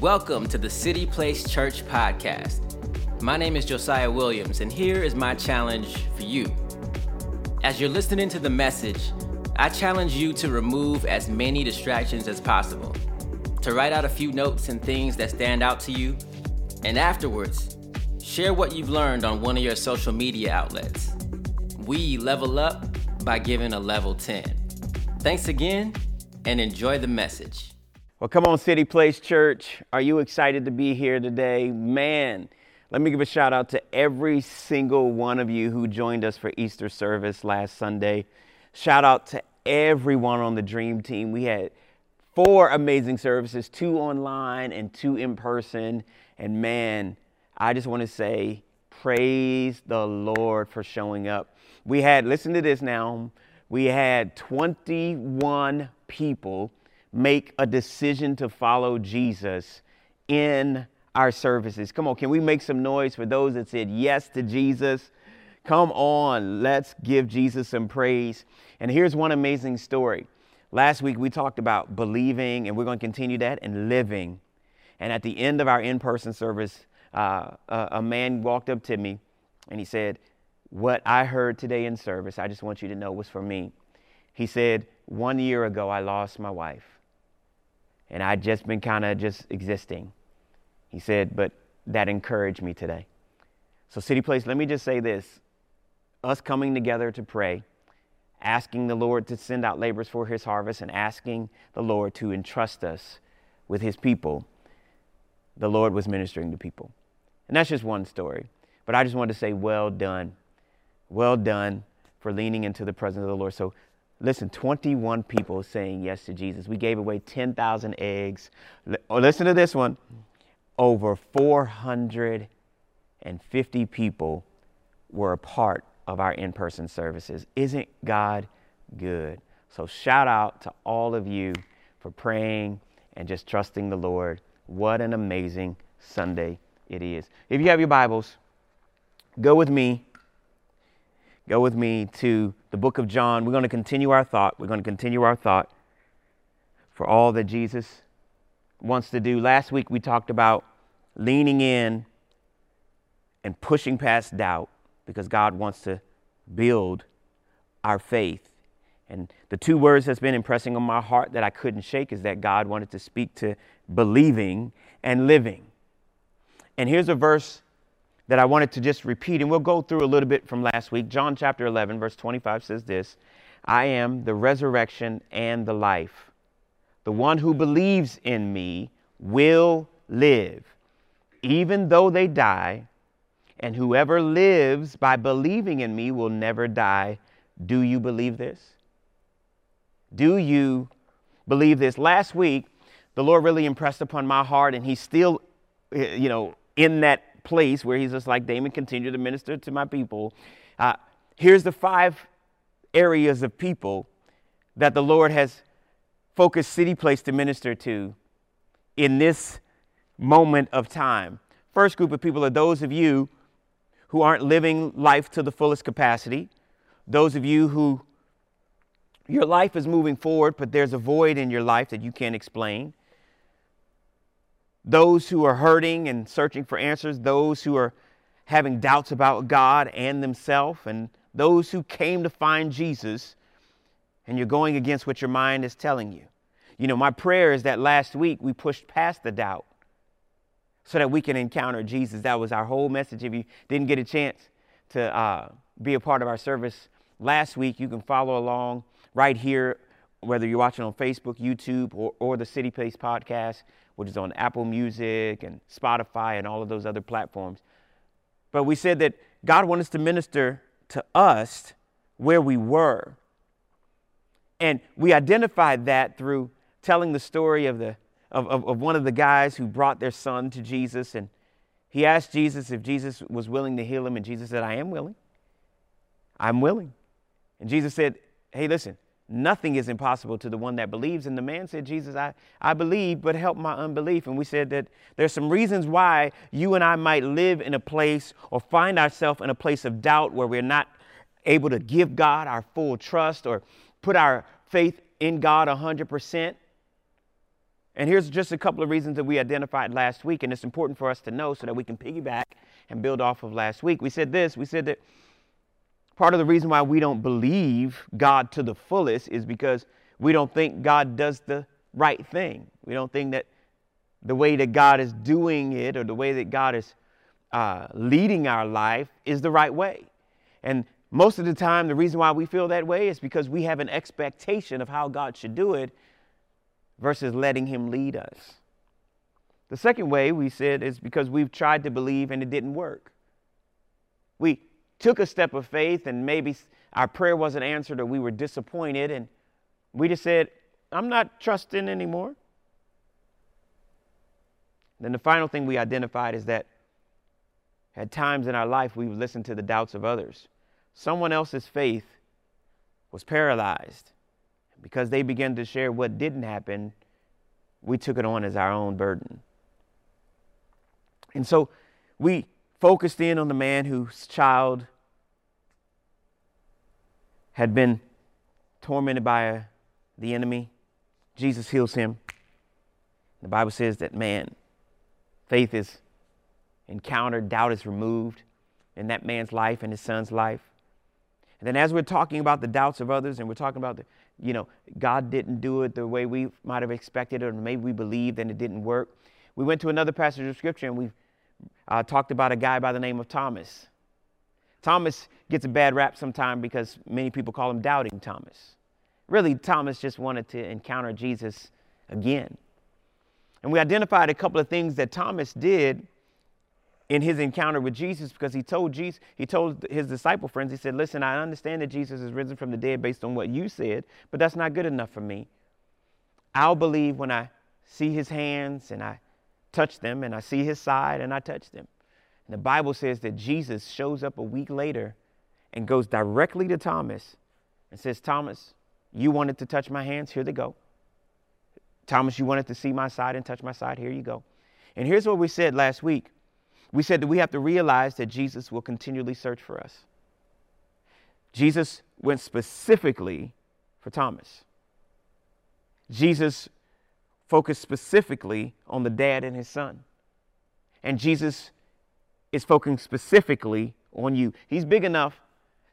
Welcome to the City Place Church podcast. My name is Josiah Williams, and here is my challenge for you. As you're listening to the message, I challenge you to remove as many distractions as possible, to write out a few notes and things that stand out to you, and afterwards, share what you've learned on one of your social media outlets. We level up by giving a level 10. Thanks again, and enjoy the message. Well, come on, City Place Church. Are you excited to be here today? Man, let me give a shout out to every single one of you who joined us for Easter service last Sunday. Shout out to everyone on the Dream Team. We had four amazing services two online and two in person. And man, I just want to say, praise the Lord for showing up. We had, listen to this now, we had 21 people make a decision to follow Jesus in our services. Come on, can we make some noise for those that said yes to Jesus? Come on, let's give Jesus some praise. And here's one amazing story. Last week we talked about believing, and we're going to continue that, and living. And at the end of our in person service, uh, a, a man walked up to me and he said, What I heard today in service, I just want you to know was for me. He said, One year ago, I lost my wife and I'd just been kind of just existing. He said, but that encouraged me today. So, City Place, let me just say this us coming together to pray, asking the Lord to send out laborers for his harvest, and asking the Lord to entrust us with his people, the Lord was ministering to people. And that's just one story. But I just wanted to say, well done. Well done for leaning into the presence of the Lord. So Listen, 21 people saying yes to Jesus. We gave away 10,000 eggs. Oh, listen to this one. Over 450 people were a part of our in person services. Isn't God good? So, shout out to all of you for praying and just trusting the Lord. What an amazing Sunday it is. If you have your Bibles, go with me Go with me to the book of John. We're going to continue our thought. We're going to continue our thought for all that Jesus wants to do. Last week we talked about leaning in and pushing past doubt because God wants to build our faith. And the two words that's been impressing on my heart that I couldn't shake is that God wanted to speak to believing and living. And here's a verse that I wanted to just repeat, and we'll go through a little bit from last week. John chapter 11, verse 25 says this I am the resurrection and the life. The one who believes in me will live, even though they die, and whoever lives by believing in me will never die. Do you believe this? Do you believe this? Last week, the Lord really impressed upon my heart, and He's still, eh, you know, in that place where he's just like, Damon, continue to minister to my people. Uh, here's the five areas of people that the Lord has focused City Place to minister to in this moment of time. First group of people are those of you who aren't living life to the fullest capacity, those of you who your life is moving forward, but there's a void in your life that you can't explain those who are hurting and searching for answers, those who are having doubts about God and themselves, and those who came to find Jesus, and you're going against what your mind is telling you. You know, my prayer is that last week we pushed past the doubt so that we can encounter Jesus. That was our whole message. If you didn't get a chance to uh, be a part of our service last week, you can follow along right here, whether you're watching on Facebook, YouTube, or, or the City Place podcast which is on Apple Music and Spotify and all of those other platforms. But we said that God wanted us to minister to us where we were. And we identified that through telling the story of, the, of, of, of one of the guys who brought their son to Jesus. And he asked Jesus if Jesus was willing to heal him. And Jesus said, I am willing. I'm willing. And Jesus said, Hey, listen, nothing is impossible to the one that believes. And the man said, Jesus, I, I believe, but help my unbelief. And we said that there's some reasons why you and I might live in a place or find ourselves in a place of doubt where we're not able to give God our full trust or put our faith in God 100%. And here's just a couple of reasons that we identified last week, and it's important for us to know so that we can piggyback and build off of last week. We said this we said that part of the reason why we don't believe God to the fullest is because we don't think God does the right thing. We don't think that the way that God is doing it or the way that God is uh, leading our life is the right way. And most of the time, the reason why we feel that way is because we have an expectation of how God should do it versus letting Him lead us. The second way we said is because we've tried to believe and it didn't work. We took a step of faith and maybe our prayer wasn't answered or we were disappointed and we just said, I'm not trusting anymore. Then the final thing we identified is that at times in our life we've listened to the doubts of others. Someone else's faith was paralyzed. Because they began to share what didn't happen, we took it on as our own burden. And so we focused in on the man whose child had been tormented by uh, the enemy. Jesus heals him. The Bible says that man, faith is encountered, doubt is removed in that man's life and his son's life. And then as we're talking about the doubts of others and we're talking about the, you know, God didn't do it the way we might have expected or maybe we believed and it didn't work. We went to another passage of scripture and we uh, talked about a guy by the name of Thomas. Thomas gets a bad rap sometimes because many people call him Doubting Thomas. Really, Thomas just wanted to encounter Jesus again. And we identified a couple of things that Thomas did in his encounter with Jesus because he told Jesus, he told his disciple friends, he said, Listen, I understand that Jesus is risen from the dead based on what you said, but that's not good enough for me. I'll believe when I see his hands and I touch them and I see his side and I touch them. And the Bible says that Jesus shows up a week later and goes directly to Thomas and says, Thomas, you wanted to touch my hands? Here they go. Thomas, you wanted to see my side and touch my side? Here you go. And here's what we said last week we said that we have to realize that Jesus will continually search for us. Jesus went specifically for Thomas. Jesus focused specifically on the dad and his son. And Jesus is focusing specifically on you. He's big enough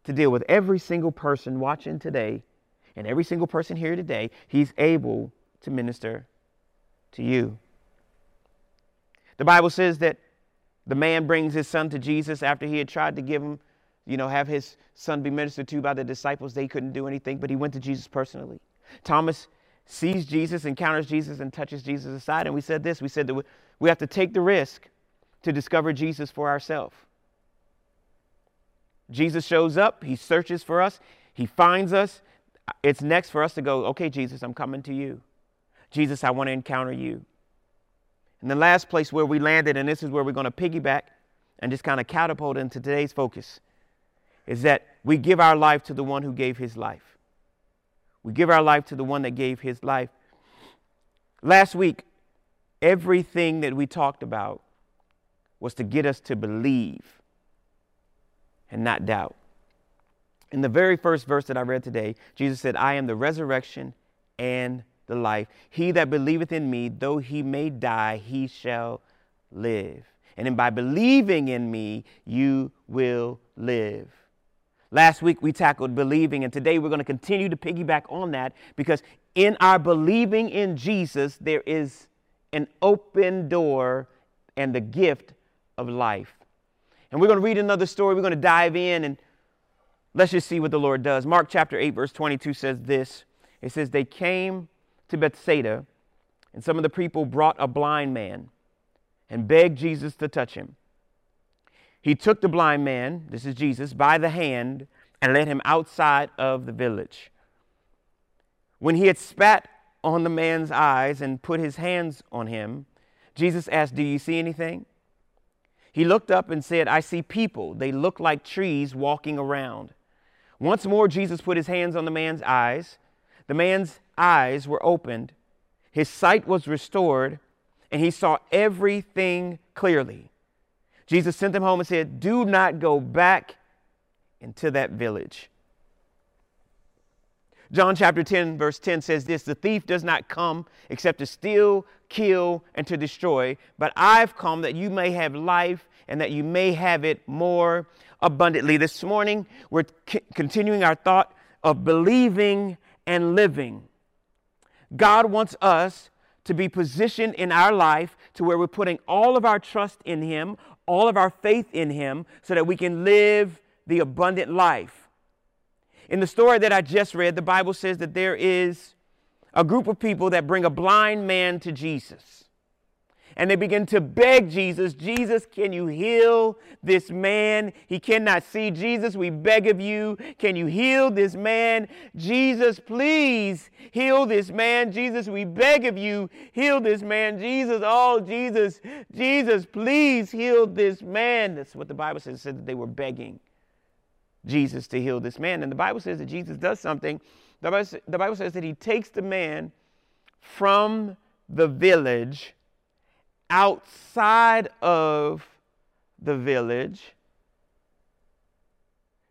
to deal with every single person watching today and every single person here today. He's able to minister to you. The Bible says that the man brings his son to Jesus after he had tried to give him, you know, have his son be ministered to by the disciples. They couldn't do anything, but he went to Jesus personally. Thomas sees Jesus, encounters Jesus, and touches Jesus aside. And we said this we said that we have to take the risk to discover Jesus for ourselves. Jesus shows up, he searches for us, he finds us. It's next for us to go, okay, Jesus, I'm coming to you. Jesus, I want to encounter you. And the last place where we landed, and this is where we're going to piggyback and just kind of catapult into today's focus, is that we give our life to the one who gave his life. We give our life to the one that gave his life. Last week, everything that we talked about was to get us to believe and not doubt. In the very first verse that I read today, Jesus said, I am the resurrection and the life. He that believeth in me, though he may die, he shall live. And by believing in me, you will live. Last week we tackled believing, and today we're going to continue to piggyback on that because in our believing in Jesus, there is an open door and the gift of life. And we're going to read another story. We're going to dive in and let's just see what the Lord does. Mark chapter 8, verse 22 says this It says, They came to Bethsaida, and some of the people brought a blind man and begged Jesus to touch him. He took the blind man, this is Jesus, by the hand and led him outside of the village. When he had spat on the man's eyes and put his hands on him, Jesus asked, Do you see anything? He looked up and said, I see people. They look like trees walking around. Once more, Jesus put his hands on the man's eyes. The man's eyes were opened, his sight was restored, and he saw everything clearly. Jesus sent them home and said, Do not go back into that village. John chapter 10, verse 10 says this The thief does not come except to steal, kill, and to destroy, but I've come that you may have life and that you may have it more abundantly. This morning, we're c- continuing our thought of believing and living. God wants us to be positioned in our life to where we're putting all of our trust in Him, all of our faith in Him, so that we can live the abundant life. In the story that I just read, the Bible says that there is a group of people that bring a blind man to Jesus and they begin to beg Jesus, Jesus, can you heal this man? He cannot see. Jesus, we beg of you, can you heal this man? Jesus, please heal this man. Jesus, we beg of you, heal this man. Jesus, oh, Jesus, Jesus, please heal this man. That's what the Bible says. It said that they were begging Jesus to heal this man. And the Bible says that Jesus does something. The Bible, the Bible says that he takes the man from the village outside of the village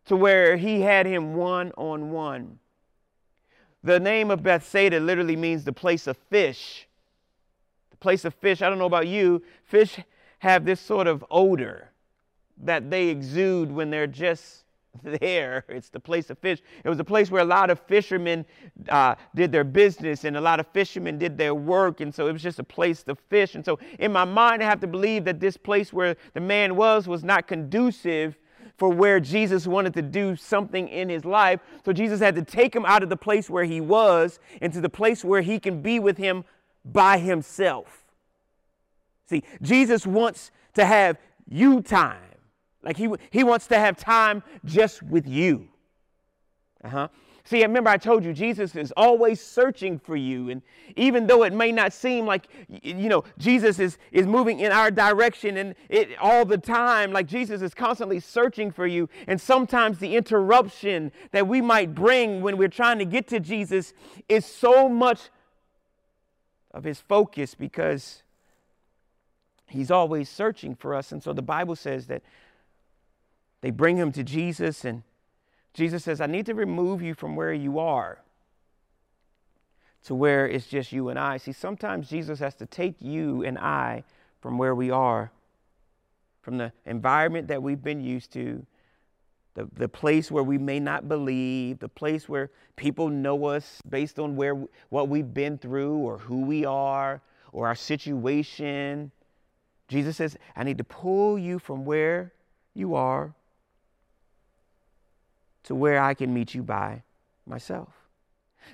to where he had him one on one. The name of Bethsaida literally means the place of fish. The place of fish, I don't know about you, fish have this sort of odor that they exude when they're just there. It's the place of fish. It was a place where a lot of fishermen uh, did their business and a lot of fishermen did their work. And so it was just a place to fish. And so in my mind, I have to believe that this place where the man was was not conducive for where Jesus wanted to do something in his life. So Jesus had to take him out of the place where he was into the place where he can be with him by himself. See, Jesus wants to have you time. Like he, he wants to have time just with you. Uh-huh. See, I remember I told you Jesus is always searching for you. And even though it may not seem like, you know, Jesus is, is moving in our direction and it all the time, like Jesus is constantly searching for you. And sometimes the interruption that we might bring when we're trying to get to Jesus is so much of his focus because he's always searching for us. And so the Bible says that they bring him to Jesus, and Jesus says, I need to remove you from where you are to where it's just you and I. See, sometimes Jesus has to take you and I from where we are, from the environment that we've been used to, the, the place where we may not believe, the place where people know us based on where what we've been through or who we are or our situation. Jesus says, I need to pull you from where you are to where I can meet you by myself.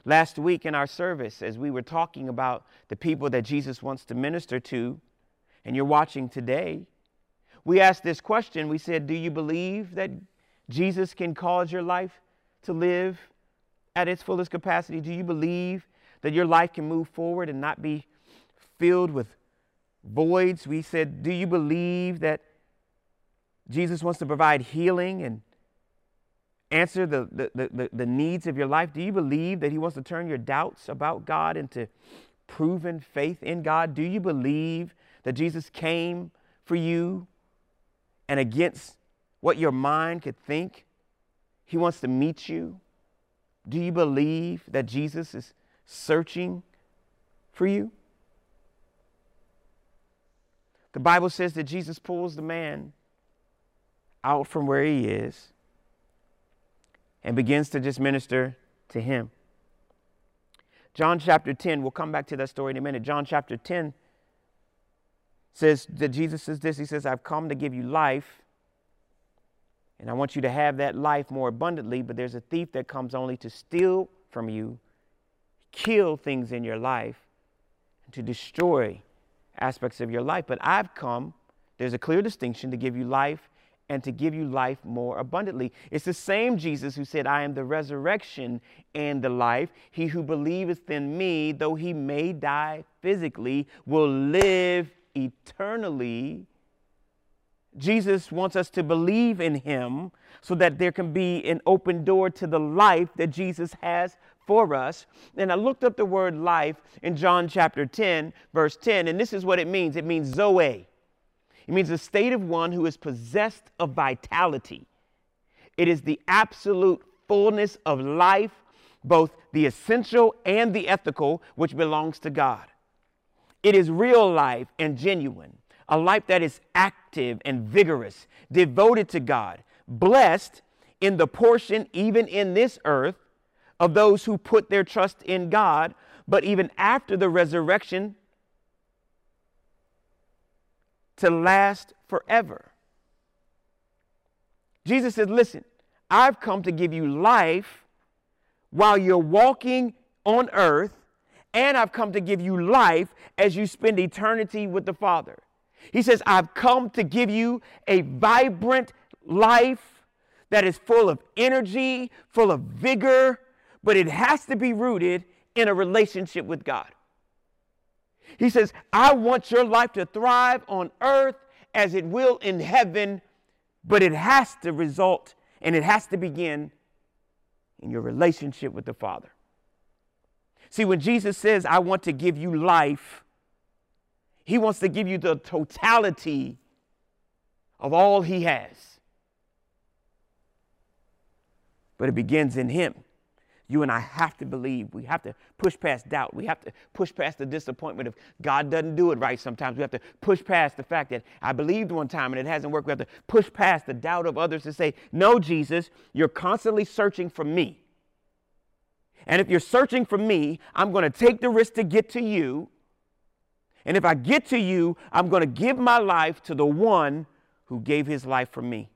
Last week in our service, as we were talking about the people that Jesus wants to minister to, and you're watching today, we asked this question. We said, Do you believe that Jesus can cause your life to live at its fullest capacity? Do you believe that your life can move forward and not be filled with voids? We said, Do you believe that Jesus wants to provide healing and answer the, the, the, the, needs of your life? Do you believe that He wants to turn your doubts about God into proven faith in God? Do you believe that Jesus came for you and against what your mind could think? He wants to meet you. Do you believe that Jesus is searching for you? The Bible says that Jesus pulls the man out from where he is and begins to just minister to him. John chapter 10, we'll come back to that story in a minute. John chapter 10 says that Jesus says this He says, I've come to give you life, and I want you to have that life more abundantly, but there's a thief that comes only to steal from you, kill things in your life, and to destroy aspects of your life. But I've come, there's a clear distinction to give you life and to give you life more abundantly. It's the same Jesus who said, I am the resurrection and the life. He who believeth in me, though he may die physically, will live eternally. Jesus wants us to believe in him so that there can be an open door to the life that Jesus has for us. And I looked up the word life in John chapter 10, verse 10, and this is what it means it means Zoe. It means the state of one who is possessed of vitality. It is the absolute fullness of life both the essential and the ethical, which belongs to God. It is real life and genuine, a life that is active and vigorous, devoted to God, blessed in the portion, even in this earth, of those who put their trust in God, but even after the resurrection, to last forever. Jesus said, Listen, I've come to give you life while you're walking on earth, and I've come to give you life as you spend eternity with the Father. He says, I've come to give you a vibrant life that is full of energy, full of vigor, but it has to be rooted in a relationship with God. He says, I want your life to thrive on earth as it will in heaven, but it has to result and it has to begin in your relationship with the Father. See, when Jesus says, I want to give you life, he wants to give you the totality of all he has. But it begins in him you and I have to believe. We have to push past doubt. We have to push past the disappointment of God doesn't do it right sometimes. We have to push past the fact that I believed one time and it hasn't worked. We have to push past the doubt of others to say, No, Jesus, you're constantly searching for me. And if you're searching for me, I'm going to take the risk to get to you. And if I get to you, I'm going to give my life to the one who gave his life for me.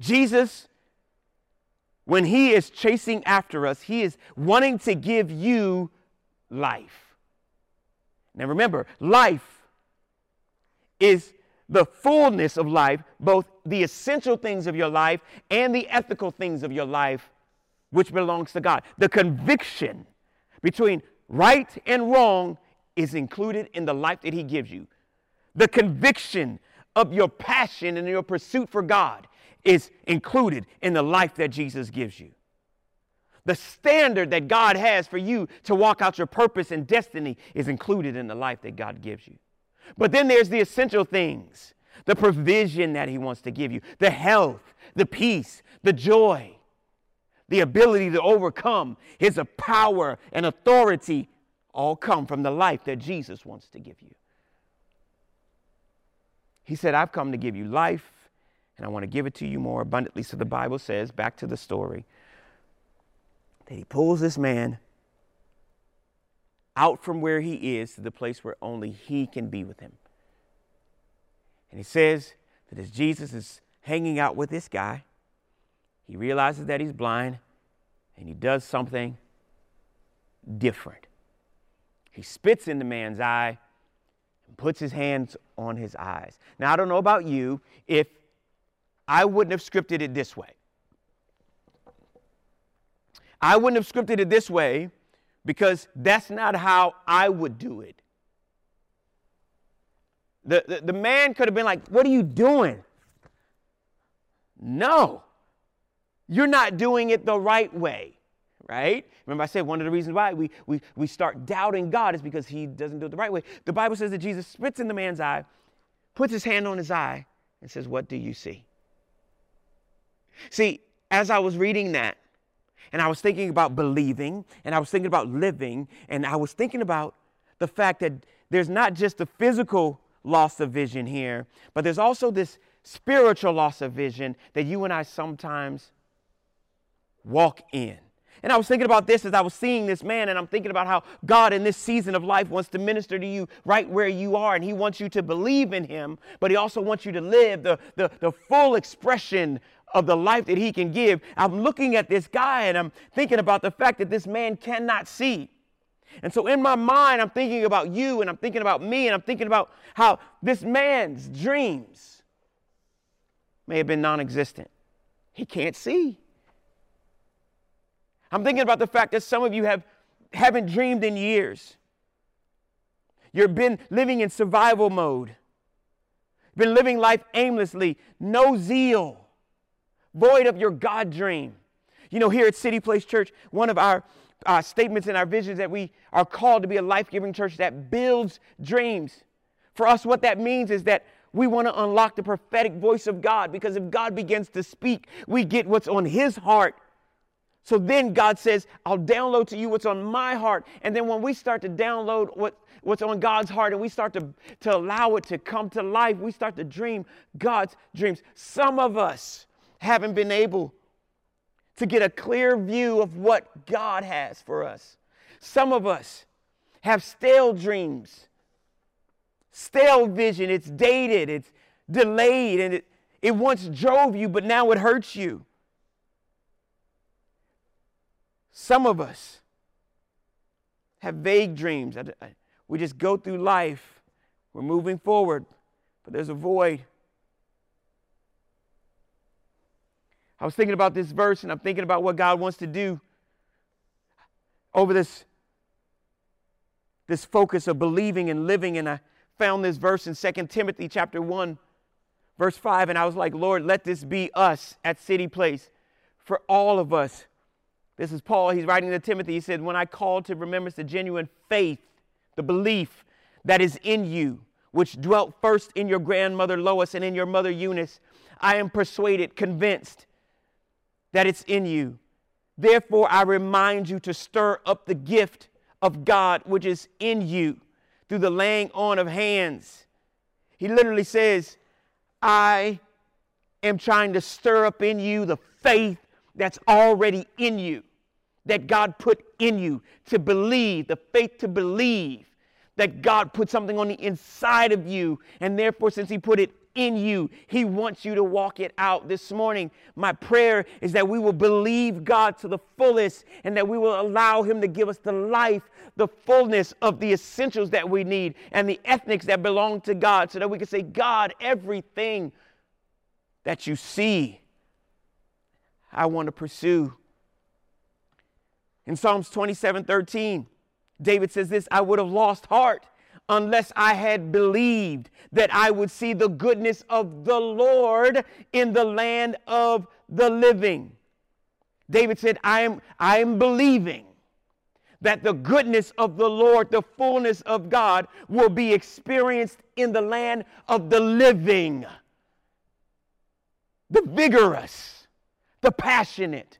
Jesus when He is chasing after us, He is wanting to give you life. Now remember, life is the fullness of life, both the essential things of your life and the ethical things of your life, which belongs to God. The conviction between right and wrong is included in the life that He gives you. The conviction of your passion and your pursuit for God is included in the life that Jesus gives you. The standard that God has for you to walk out your purpose and destiny is included in the life that God gives you. But then there's the essential things the provision that He wants to give you, the health, the peace, the joy, the ability to overcome, His power and authority all come from the life that Jesus wants to give you. He said, I've come to give you life and I want to give it to you more abundantly. So the Bible says, back to the story, that he pulls this man out from where he is to the place where only he can be with him. And he says that as Jesus is hanging out with this guy, he realizes that he's blind and he does something different. He spits in the man's eye and puts his hands on his eyes. Now, I don't know about you. If I wouldn't have scripted it this way. I wouldn't have scripted it this way because that's not how I would do it. The, the, the, man could have been like, What are you doing? No, you're not doing it the right way, right? Remember, I said one of the reasons why we, we, we start doubting God is because he doesn't do it the right way. The Bible says that Jesus spits in the man's eye, puts his hand on his eye, and says, What do you see? See, as I was reading that, and I was thinking about believing, and I was thinking about living, and I was thinking about the fact that there's not just the physical loss of vision here, but there's also this spiritual loss of vision that you and I sometimes walk in. And I was thinking about this as I was seeing this man, and I'm thinking about how God in this season of life wants to minister to you right where you are, and He wants you to believe in Him, but He also wants you to live the, the, the full expression of the life that he can give. I'm looking at this guy and I'm thinking about the fact that this man cannot see. And so in my mind, I'm thinking about you and I'm thinking about me and I'm thinking about how this man's dreams may have been non existent. He can't see. I'm thinking about the fact that some of you have, haven't dreamed in years. You've been living in survival mode, been living life aimlessly, no zeal void of your God dream. You know, here at City Place Church, one of our uh, statements and our visions that we are called to be a life giving church that builds dreams. For us, what that means is that we want to unlock the prophetic voice of God because if God begins to speak, we get what's on His heart So then God says, I'll download to you what's on my heart. And then when we start to download what, what's on God's heart and we start to, to allow it to come to life, we start to dream God's dreams. Some of us haven't been able to get a clear view of what God has for us. Some of us have stale dreams, stale vision. It's dated, it's delayed, and it, it once drove you, but now it hurts you. Some of us have vague dreams. We just go through life, we're moving forward, but there's a void. I was thinking about this verse and I'm thinking about what God wants to do over this, this focus of believing and living. And I found this verse in 2 Timothy chapter 1, verse 5, and I was like, Lord, let this be us at City Place for all of us this is Paul. He's writing to Timothy. He said, When I call to remembrance the genuine faith, the belief that is in you, which dwelt first in your grandmother Lois and in your mother Eunice, I am persuaded, convinced that it's in you. Therefore, I remind you to stir up the gift of God which is in you through the laying on of hands. He literally says, I am trying to stir up in you the faith that's already in you, that God put in you to believe, the faith to believe that God put something on the inside of you. And therefore, since He put it in you, He wants you to walk it out. This morning, my prayer is that we will believe God to the fullest and that we will allow Him to give us the life, the fullness of the essentials that we need and the ethnics that belong to God so that we can say, God, everything that you see I want to pursue. In Psalms 27 13, David says this I would have lost heart unless I had believed that I would see the goodness of the Lord in the land of the living. David said, I am, I am believing that the goodness of the Lord, the fullness of God, will be experienced in the land of the living, the vigorous the passionate.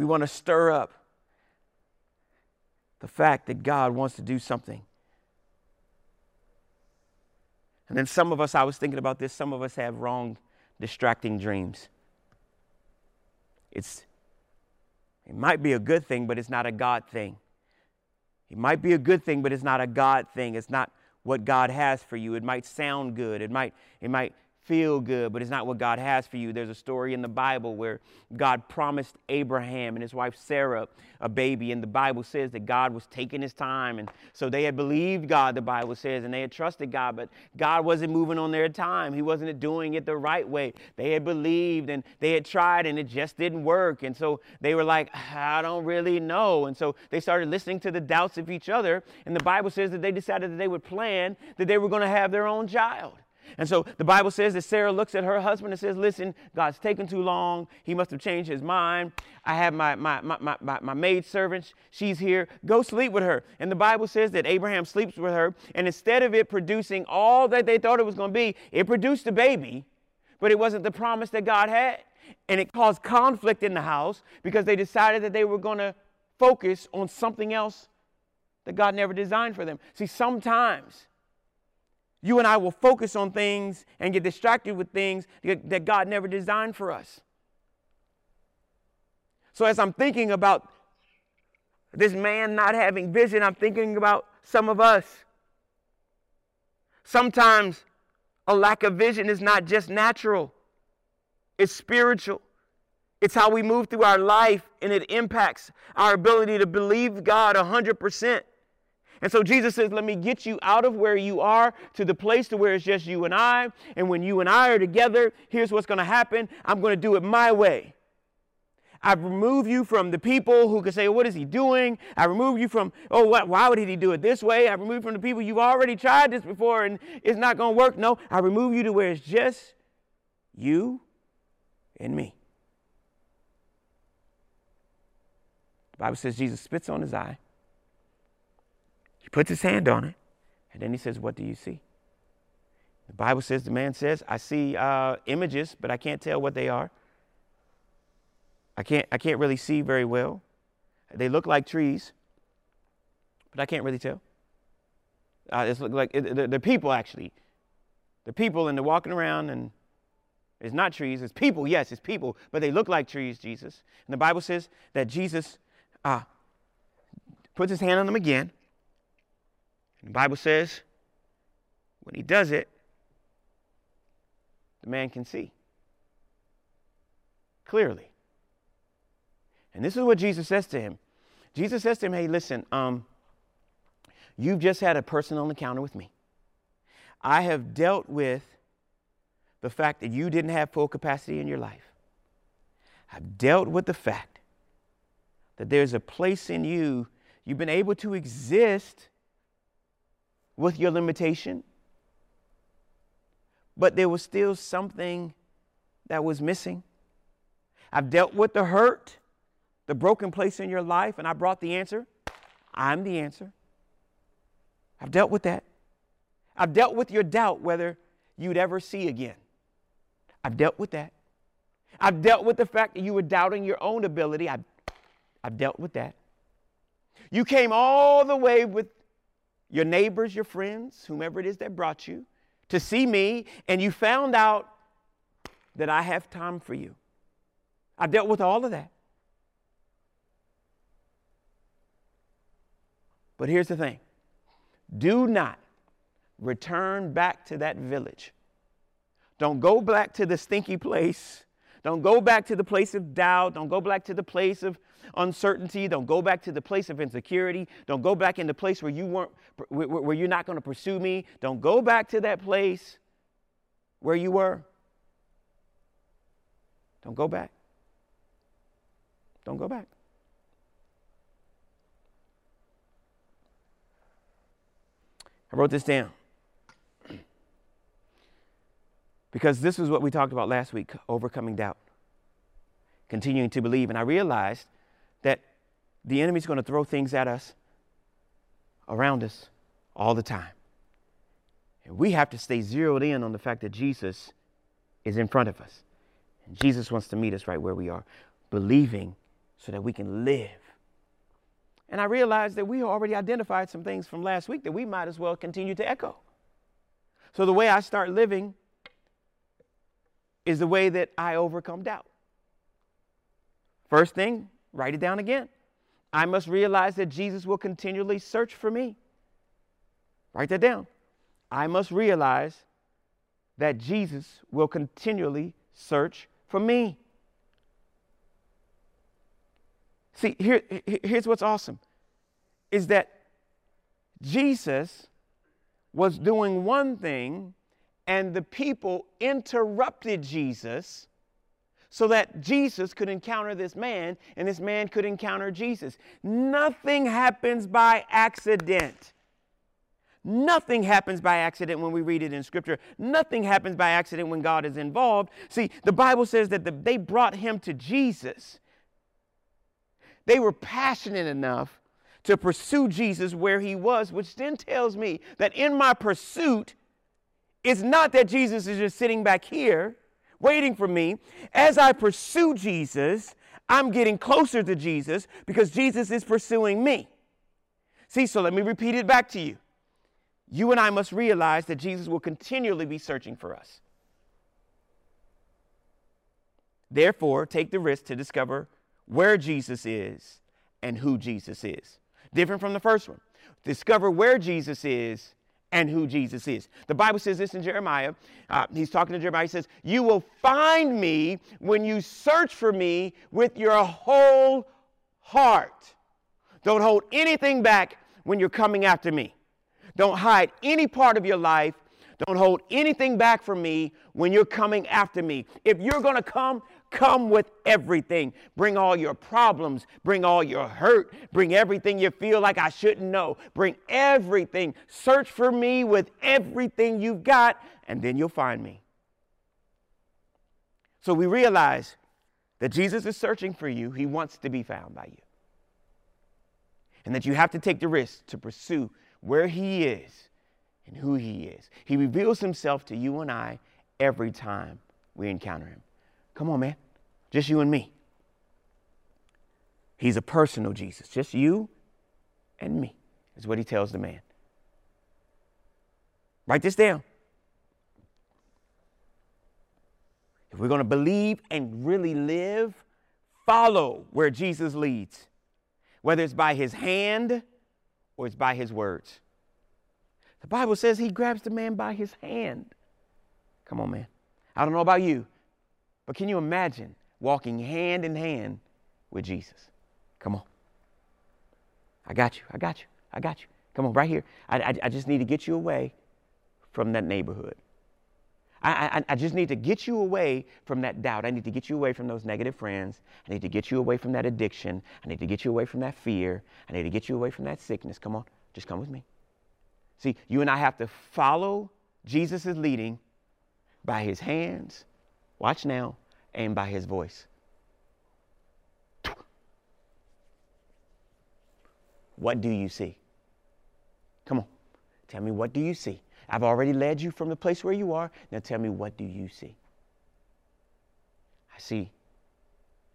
We want to stir up the fact that God wants to do something. And then some of us, I was thinking about this, some of us have wrong, distracting dreams. It's, it might be a good thing, but it's not a God thing. It might be a good thing, but it's not a God thing. It's not what God has for you. It might sound good. It might, it might feel good, but it's not what God has for you. There's a story in the Bible where God promised Abraham and his wife Sarah a baby, and the Bible says that God was taking his time. And so they had believed God, the Bible says, and they had trusted God, but God wasn't moving on their time. He wasn't doing it the right way. They had believed and they had tried, and it just didn't work. And so they were like, I don't really know. And so they started listening to the doubts of each other. And the Bible says that they decided that they would plan that they were going to have their own child. And so the Bible says that Sarah looks at her husband and says, Listen, God's taken too long. He must have changed his mind. I have my, my, my, my, my maid servant. She's here. Go sleep with her. And the Bible says that Abraham sleeps with her. And instead of it producing all that they thought it was going to be, it produced a baby, but it wasn't the promise that God had. And it caused conflict in the house because they decided that they were going to focus on something else that God never designed for them. See, sometimes you and I will focus on things and get distracted with things that God never designed for us. So, as I'm thinking about this man not having vision, I'm thinking about some of us. Sometimes a lack of vision is not just natural, it's spiritual. It's how we move through our life, and it impacts our ability to believe God 100%. And so Jesus says, Let me get you out of where you are to the place to where it's just you and I. And when you and I are together, here's what's going to happen I'm going to do it my way. I remove you from the people who can say, What is he doing? I remove you from, Oh, what, why would he do it this way? I remove you from the people you've already tried this before and it's not going to work. No, I remove you to where it's just you and me. The Bible says Jesus spits on his eye puts his hand on it, and then he says, What do you see? The Bible says, the man says, I see uh, images, but I can't tell what they are. I can't, I can't really see very well. They look like trees, but I can't really tell. Uh, it's like it, they're people, actually. They're people, and they're walking around, and it's not trees, it's people. Yes, it's people, but they look like trees, Jesus. And the Bible says that Jesus uh, puts his hand on them again. And the Bible says when he does it, the man can see clearly. And this is what Jesus says to him. Jesus says to him, Hey, listen, um, you've just had a personal encounter with me. I have dealt with the fact that you didn't have full capacity in your life. I've dealt with the fact that there's a place in you, you've been able to exist with your limitation, but there was still something that was missing. I've dealt with the hurt, the broken place in your life, and I brought the answer. I'm the answer. I've dealt with that. I've dealt with your doubt whether you'd ever see again. I've dealt with that. I've dealt with the fact that you were doubting your own ability. I've, I've dealt with that. You came all the way with your neighbors, your friends, whomever it is that brought you, to see me, and you found out that I have time for you. I've dealt with all of that. But here's the thing do not return back to that village don't go back to the stinky place. Don't go back to the place of doubt. Don't go back to the place of uncertainty. Don't go back to the place of insecurity. Don't go back in the place where you weren't where you're not going to pursue me. Don't go back to that place where you were. Don't go back. Don't go back. I wrote this down. Because this is what we talked about last week overcoming doubt, continuing to believe. And I realized that the enemy's going to throw things at us around us all the time. And we have to stay zeroed in on the fact that Jesus is in front of us. And Jesus wants to meet us right where we are, believing so that we can live. And I realized that we already identified some things from last week that we might as well continue to echo. So the way I start living is the way that I overcome doubt. First thing, write it down again. I must realize that Jesus will continually search for me. Write that down. I must realize that Jesus will continually search for me. See, here, here's what's awesome is that Jesus was doing one thing and the people interrupted Jesus so that Jesus could encounter this man and this man could encounter Jesus. Nothing happens by accident. Nothing happens by accident when we read it in Scripture. Nothing happens by accident when God is involved. See, the Bible says that the, they brought him to Jesus. They were passionate enough to pursue Jesus where he was, which then tells me that in my pursuit, it's not that Jesus is just sitting back here waiting for me. As I pursue Jesus, I'm getting closer to Jesus because Jesus is pursuing me. See, so let me repeat it back to you. You and I must realize that Jesus will continually be searching for us. Therefore, take the risk to discover where Jesus is and who Jesus is. Different from the first one. Discover where Jesus is and who Jesus is. The Bible says this in Jeremiah. Uh, he's talking to Jeremiah. He says, You will find me when you search for me with your whole heart. Don't hold anything back when you're coming after me. Don't hide any part of your life. Don't hold anything back from me when you're coming after me. If you're going to come, Come with everything. Bring all your problems. Bring all your hurt. Bring everything you feel like I shouldn't know. Bring everything. Search for me with everything you've got, and then you'll find me. So we realize that Jesus is searching for you. He wants to be found by you. And that you have to take the risk to pursue where He is and who He is. He reveals Himself to you and I every time we encounter Him. Come on, man. Just you and me. He's a personal Jesus. Just you and me, is what He tells the man. Write this down. If we're going to believe and really live, follow where Jesus leads, whether it's by his hand or it's by his words. The Bible says he grabs the man by his hand. Come on, man. I don't know about you, but can you imagine walking hand in hand with Jesus? Come on. I got you. I got you. I got you. Come on, right here. I, I, I just need to get you away from that neighborhood. I, I, I, just need to get you away from that doubt. I need to get you away from those negative friends. I need to get you away from that addiction. I need to get you away from that fear. I need to get you away from that sickness. Come on, just come with me. See, you and I have to follow Jesus' leading by his hands, watch now, and by his voice. What do you see? Come on, tell me, what do you see? I've already led you from the place where you are. Now tell me, what do you see? I see.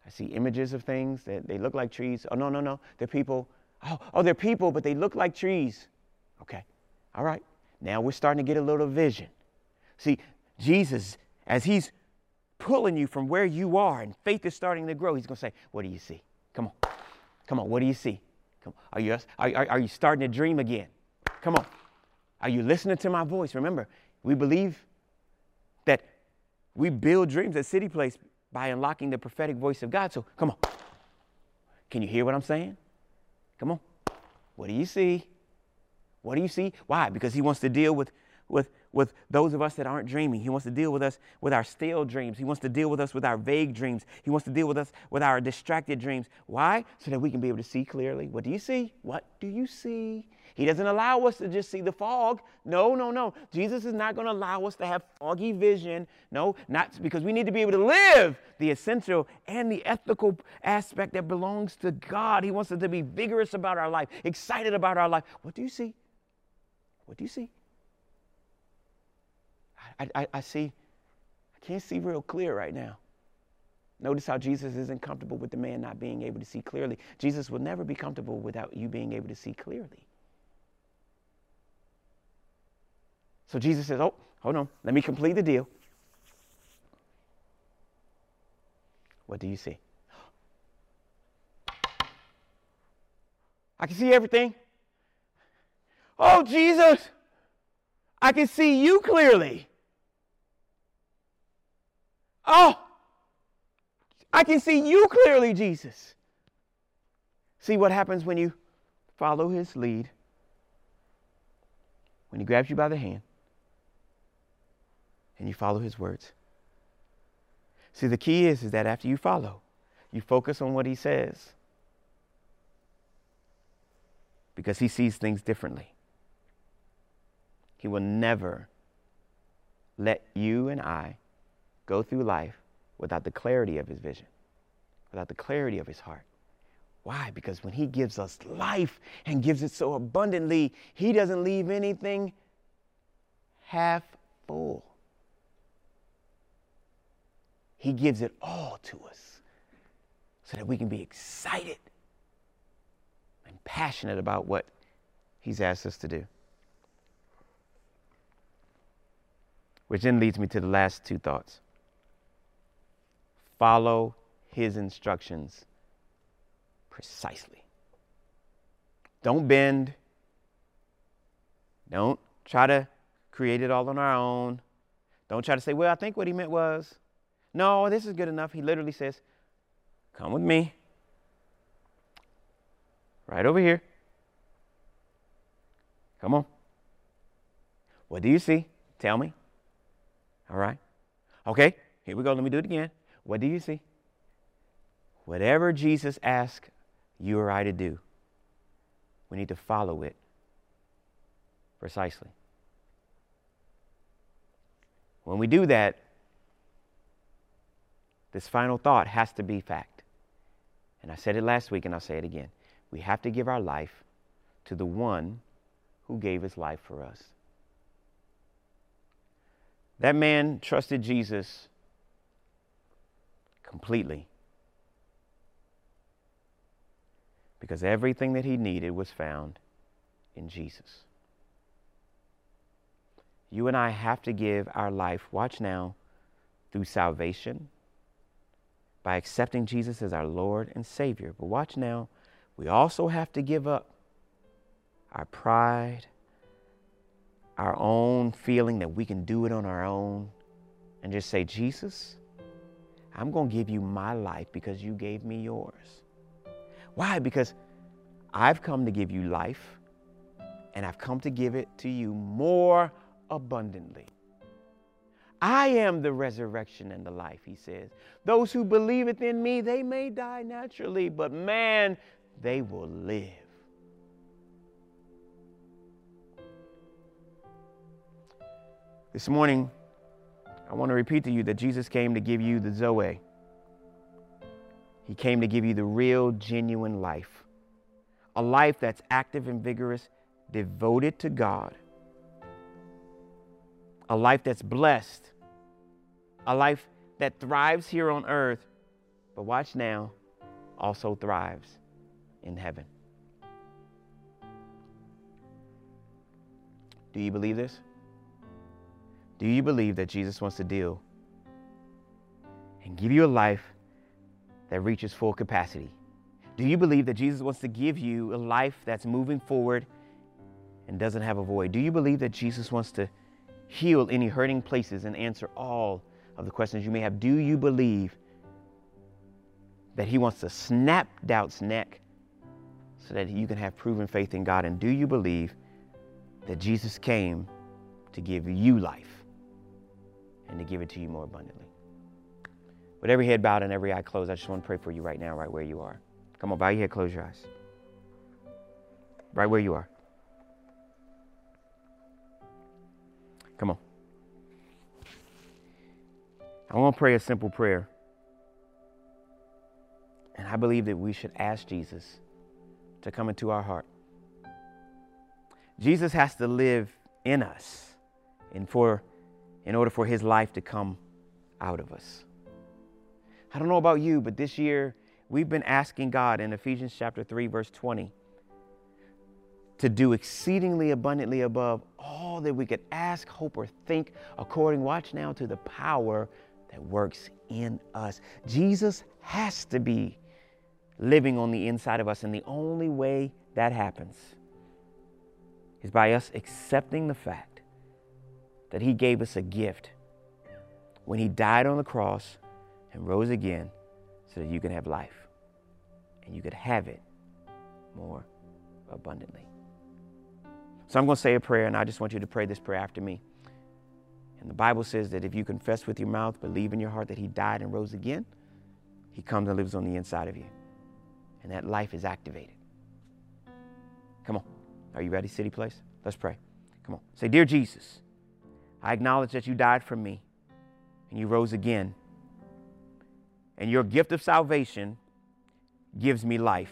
I see images of things that they look like trees. Oh, no, no, no. They're people. Oh, oh, they're people, but they look like trees. Okay. All right. Now we're starting to get a little vision. See, Jesus, as he's pulling you from where you are and faith is starting to grow, he's going to say, What do you see? Come on. Come on. What do you see? Come on. Are you, are, are you starting to dream again? Come on. Are you listening to my voice? Remember, we believe that we build dreams at City Place by unlocking the prophetic voice of God. So come on. Can you hear what I'm saying? Come on. What do you see? What do you see? Why? Because he wants to deal with, with, with those of us that aren't dreaming. He wants to deal with us with our stale dreams. He wants to deal with us with our vague dreams. He wants to deal with us with our distracted dreams. Why? So that we can be able to see clearly. What do you see? What do you see? He doesn't allow us to just see the fog. No, no, no. Jesus is not going to allow us to have foggy vision. No, not because we need to be able to live the essential and the ethical aspect that belongs to God. He wants us to be vigorous about our life, excited about our life. What do you see? What do you see? I, I, I see, I can't see real clear right now. Notice how Jesus isn't comfortable with the man not being able to see clearly. Jesus will never be comfortable without you being able to see clearly. So Jesus says, Oh, hold on, let me complete the deal. What do you see? I can see everything. Oh, Jesus, I can see you clearly. Oh, I can see you clearly, Jesus. See what happens when you follow his lead, when he grabs you by the hand and you follow his words. See, the key is, is that after you follow, you focus on what he says because he sees things differently. He will never let you and I go through life without the clarity of his vision, without the clarity of his heart. Why? Because when he gives us life and gives it so abundantly, he doesn't leave anything half full. He gives it all to us so that we can be excited and passionate about what He's asked us to do. Which then leads me to the last two thoughts follow His instructions precisely. Don't bend. Don't try to create it all on our own. Don't try to say, well, I think what he meant was. No, this is good enough. He literally says, Come with me. Right over here. Come on. What do you see? Tell me. All right. Okay, here we go. Let me do it again. What do you see? Whatever Jesus asks you or I to do, we need to follow it precisely. When we do that, this final thought has to be fact. And I said it last week and I'll say it again. We have to give our life to the one who gave his life for us. That man trusted Jesus completely because everything that he needed was found in Jesus. You and I have to give our life, watch now, through salvation, by accepting Jesus as our Lord and Savior. But watch now, we also have to give up our pride, our own feeling that we can do it on our own, and just say, Jesus, I'm going to give you my life because you gave me yours. Why? Because I've come to give you life, and I've come to give it to you more abundantly. I am the resurrection and the life, he says. Those who believeth in me, they may die naturally, but man, they will live. This morning, I want to repeat to you that Jesus came to give you the Zoe. He came to give you the real, genuine life. A life that's active and vigorous, devoted to God. A life that's blessed. A life that thrives here on earth, but watch now, also thrives in heaven. Do you believe this? Do you believe that Jesus wants to deal and give you a life that reaches full capacity? Do you believe that Jesus wants to give you a life that's moving forward and doesn't have a void? Do you believe that Jesus wants to heal any hurting places and answer all of the questions you may have? Do you believe that He wants to snap doubt's neck so that you can have proven faith in God? And do you believe that Jesus came to give you life? And to give it to you more abundantly. With every head bowed and every eye closed, I just want to pray for you right now, right where you are. Come on, bow your head, close your eyes. Right where you are. Come on. I want to pray a simple prayer. And I believe that we should ask Jesus to come into our heart. Jesus has to live in us. And for in order for his life to come out of us. I don't know about you, but this year we've been asking God in Ephesians chapter 3, verse 20, to do exceedingly abundantly above all that we could ask, hope, or think, according, watch now, to the power that works in us. Jesus has to be living on the inside of us, and the only way that happens is by us accepting the fact that He gave us a gift when He died on the cross and rose again so that you can have life and you could have it more abundantly. So I'm going to say a prayer, and I just want you to pray this prayer after me. And the Bible says that if you confess with your mouth, believe in your heart that He died and rose again, He comes and lives on the inside of you. And that life is activated. Come on. Are you ready, City Place? Let's pray. Come on. Say, Dear Jesus, I acknowledge that you died for me and you rose again. And your gift of salvation gives me life.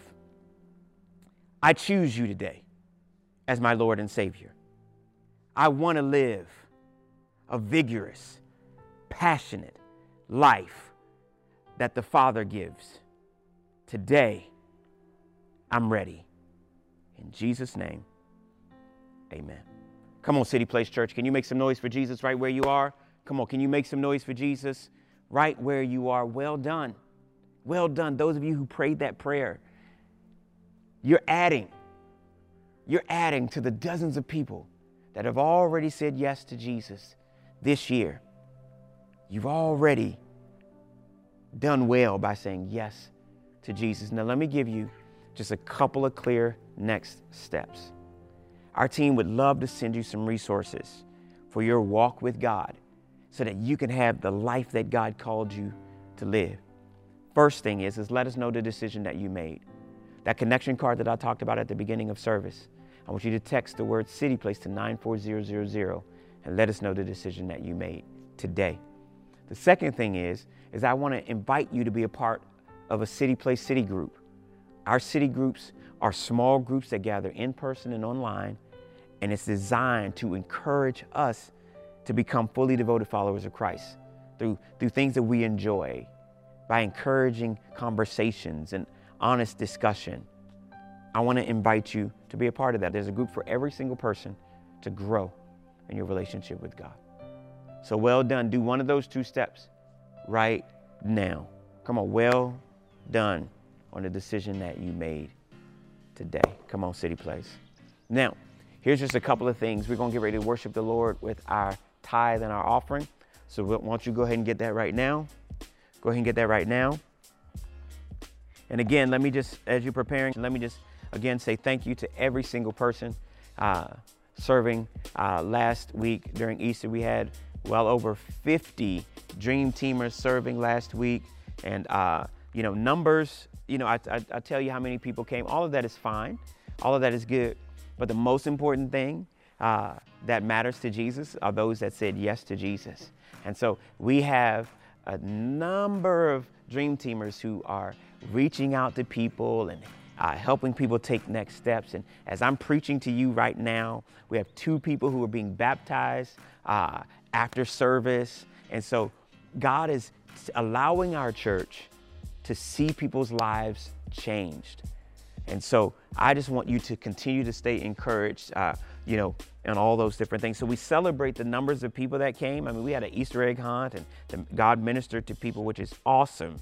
I choose you today as my Lord and Savior. I want to live a vigorous, passionate life that the Father gives. Today, I'm ready. In Jesus' name, amen. Come on, City Place Church. Can you make some noise for Jesus right where you are? Come on, can you make some noise for Jesus right where you are? Well done. Well done. Those of you who prayed that prayer, you're adding. You're adding to the dozens of people that have already said yes to Jesus this year. You've already done well by saying yes to Jesus. Now, let me give you just a couple of clear next steps. Our team would love to send you some resources for your walk with God so that you can have the life that God called you to live. First thing is, is let us know the decision that you made. That connection card that I talked about at the beginning of service, I want you to text the word City Place to 94000 and let us know the decision that you made today. The second thing is, is I want to invite you to be a part of a City Place City group. Our city groups are small groups that gather in person and online, and it's designed to encourage us to become fully devoted followers of Christ through, through things that we enjoy, by encouraging conversations and honest discussion. I want to invite you to be a part of that. There's a group for every single person to grow in your relationship with God. So well done. Do one of those two steps right now. Come on, well done on the decision that you made today. Come on, City Place. Now, here's just a couple of things. We're going to get ready to worship the Lord with our tithe and our offering. So why don't you go ahead and get that right now? Go ahead and get that right now. And again, let me just, as you're preparing, let me just again say thank you to every single person uh, serving. Uh, last week during Easter, we had well over 50 Dream Teamers serving last week. And, uh, you know, numbers, you know, I, I, I tell you how many people came. All of that is fine, all of that is good. But the most important thing uh, that matters to Jesus are those that said yes to Jesus. And so we have a number of dream teamers who are reaching out to people and uh, helping people take next steps. And as I'm preaching to you right now, we have two people who are being baptized uh, after service. And so God is allowing our church to see people's lives changed. And so I just want you to continue to stay encouraged, uh, you know, and all those different things. So we celebrate the numbers of people that came. I mean, we had an Easter egg hunt and God ministered to people, which is awesome.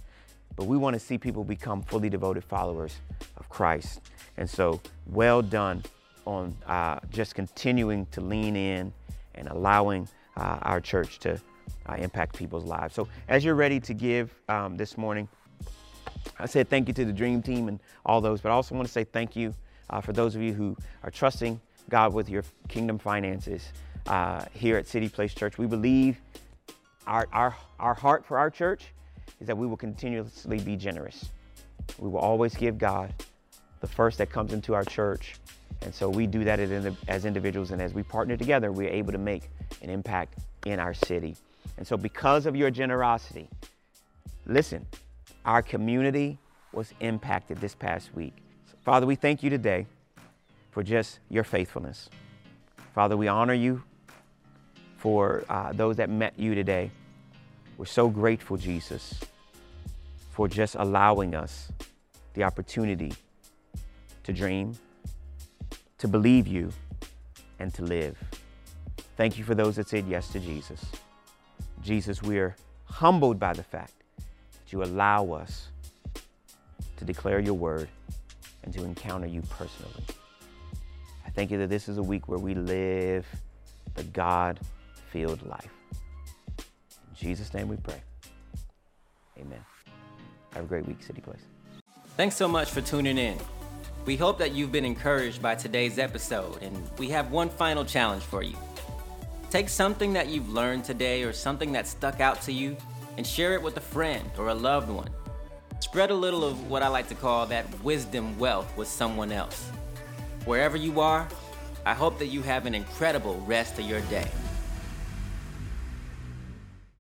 But we want to see people become fully devoted followers of Christ. And so, well done on uh, just continuing to lean in and allowing uh, our church to uh, impact people's lives. So, as you're ready to give um, this morning, I said thank you to the Dream Team and all those, but I also want to say thank you uh, for those of you who are trusting God with your kingdom finances uh, here at City Place Church. We believe our, our, our heart for our church is that we will continuously be generous. We will always give God the first that comes into our church. And so we do that as individuals, and as we partner together, we're able to make an impact in our city. And so, because of your generosity, listen, our community was impacted this past week. Father, we thank you today for just your faithfulness. Father, we honor you for uh, those that met you today. We're so grateful, Jesus, for just allowing us the opportunity to dream, to believe you, and to live. Thank you for those that said yes to Jesus. Jesus, we're humbled by the fact you allow us to declare your word and to encounter you personally. I thank you that this is a week where we live the God filled life. In Jesus' name we pray. Amen. Have a great week, City Place. Thanks so much for tuning in. We hope that you've been encouraged by today's episode, and we have one final challenge for you. Take something that you've learned today or something that stuck out to you and share it with a friend or a loved one. Spread a little of what I like to call that wisdom wealth with someone else. Wherever you are, I hope that you have an incredible rest of your day.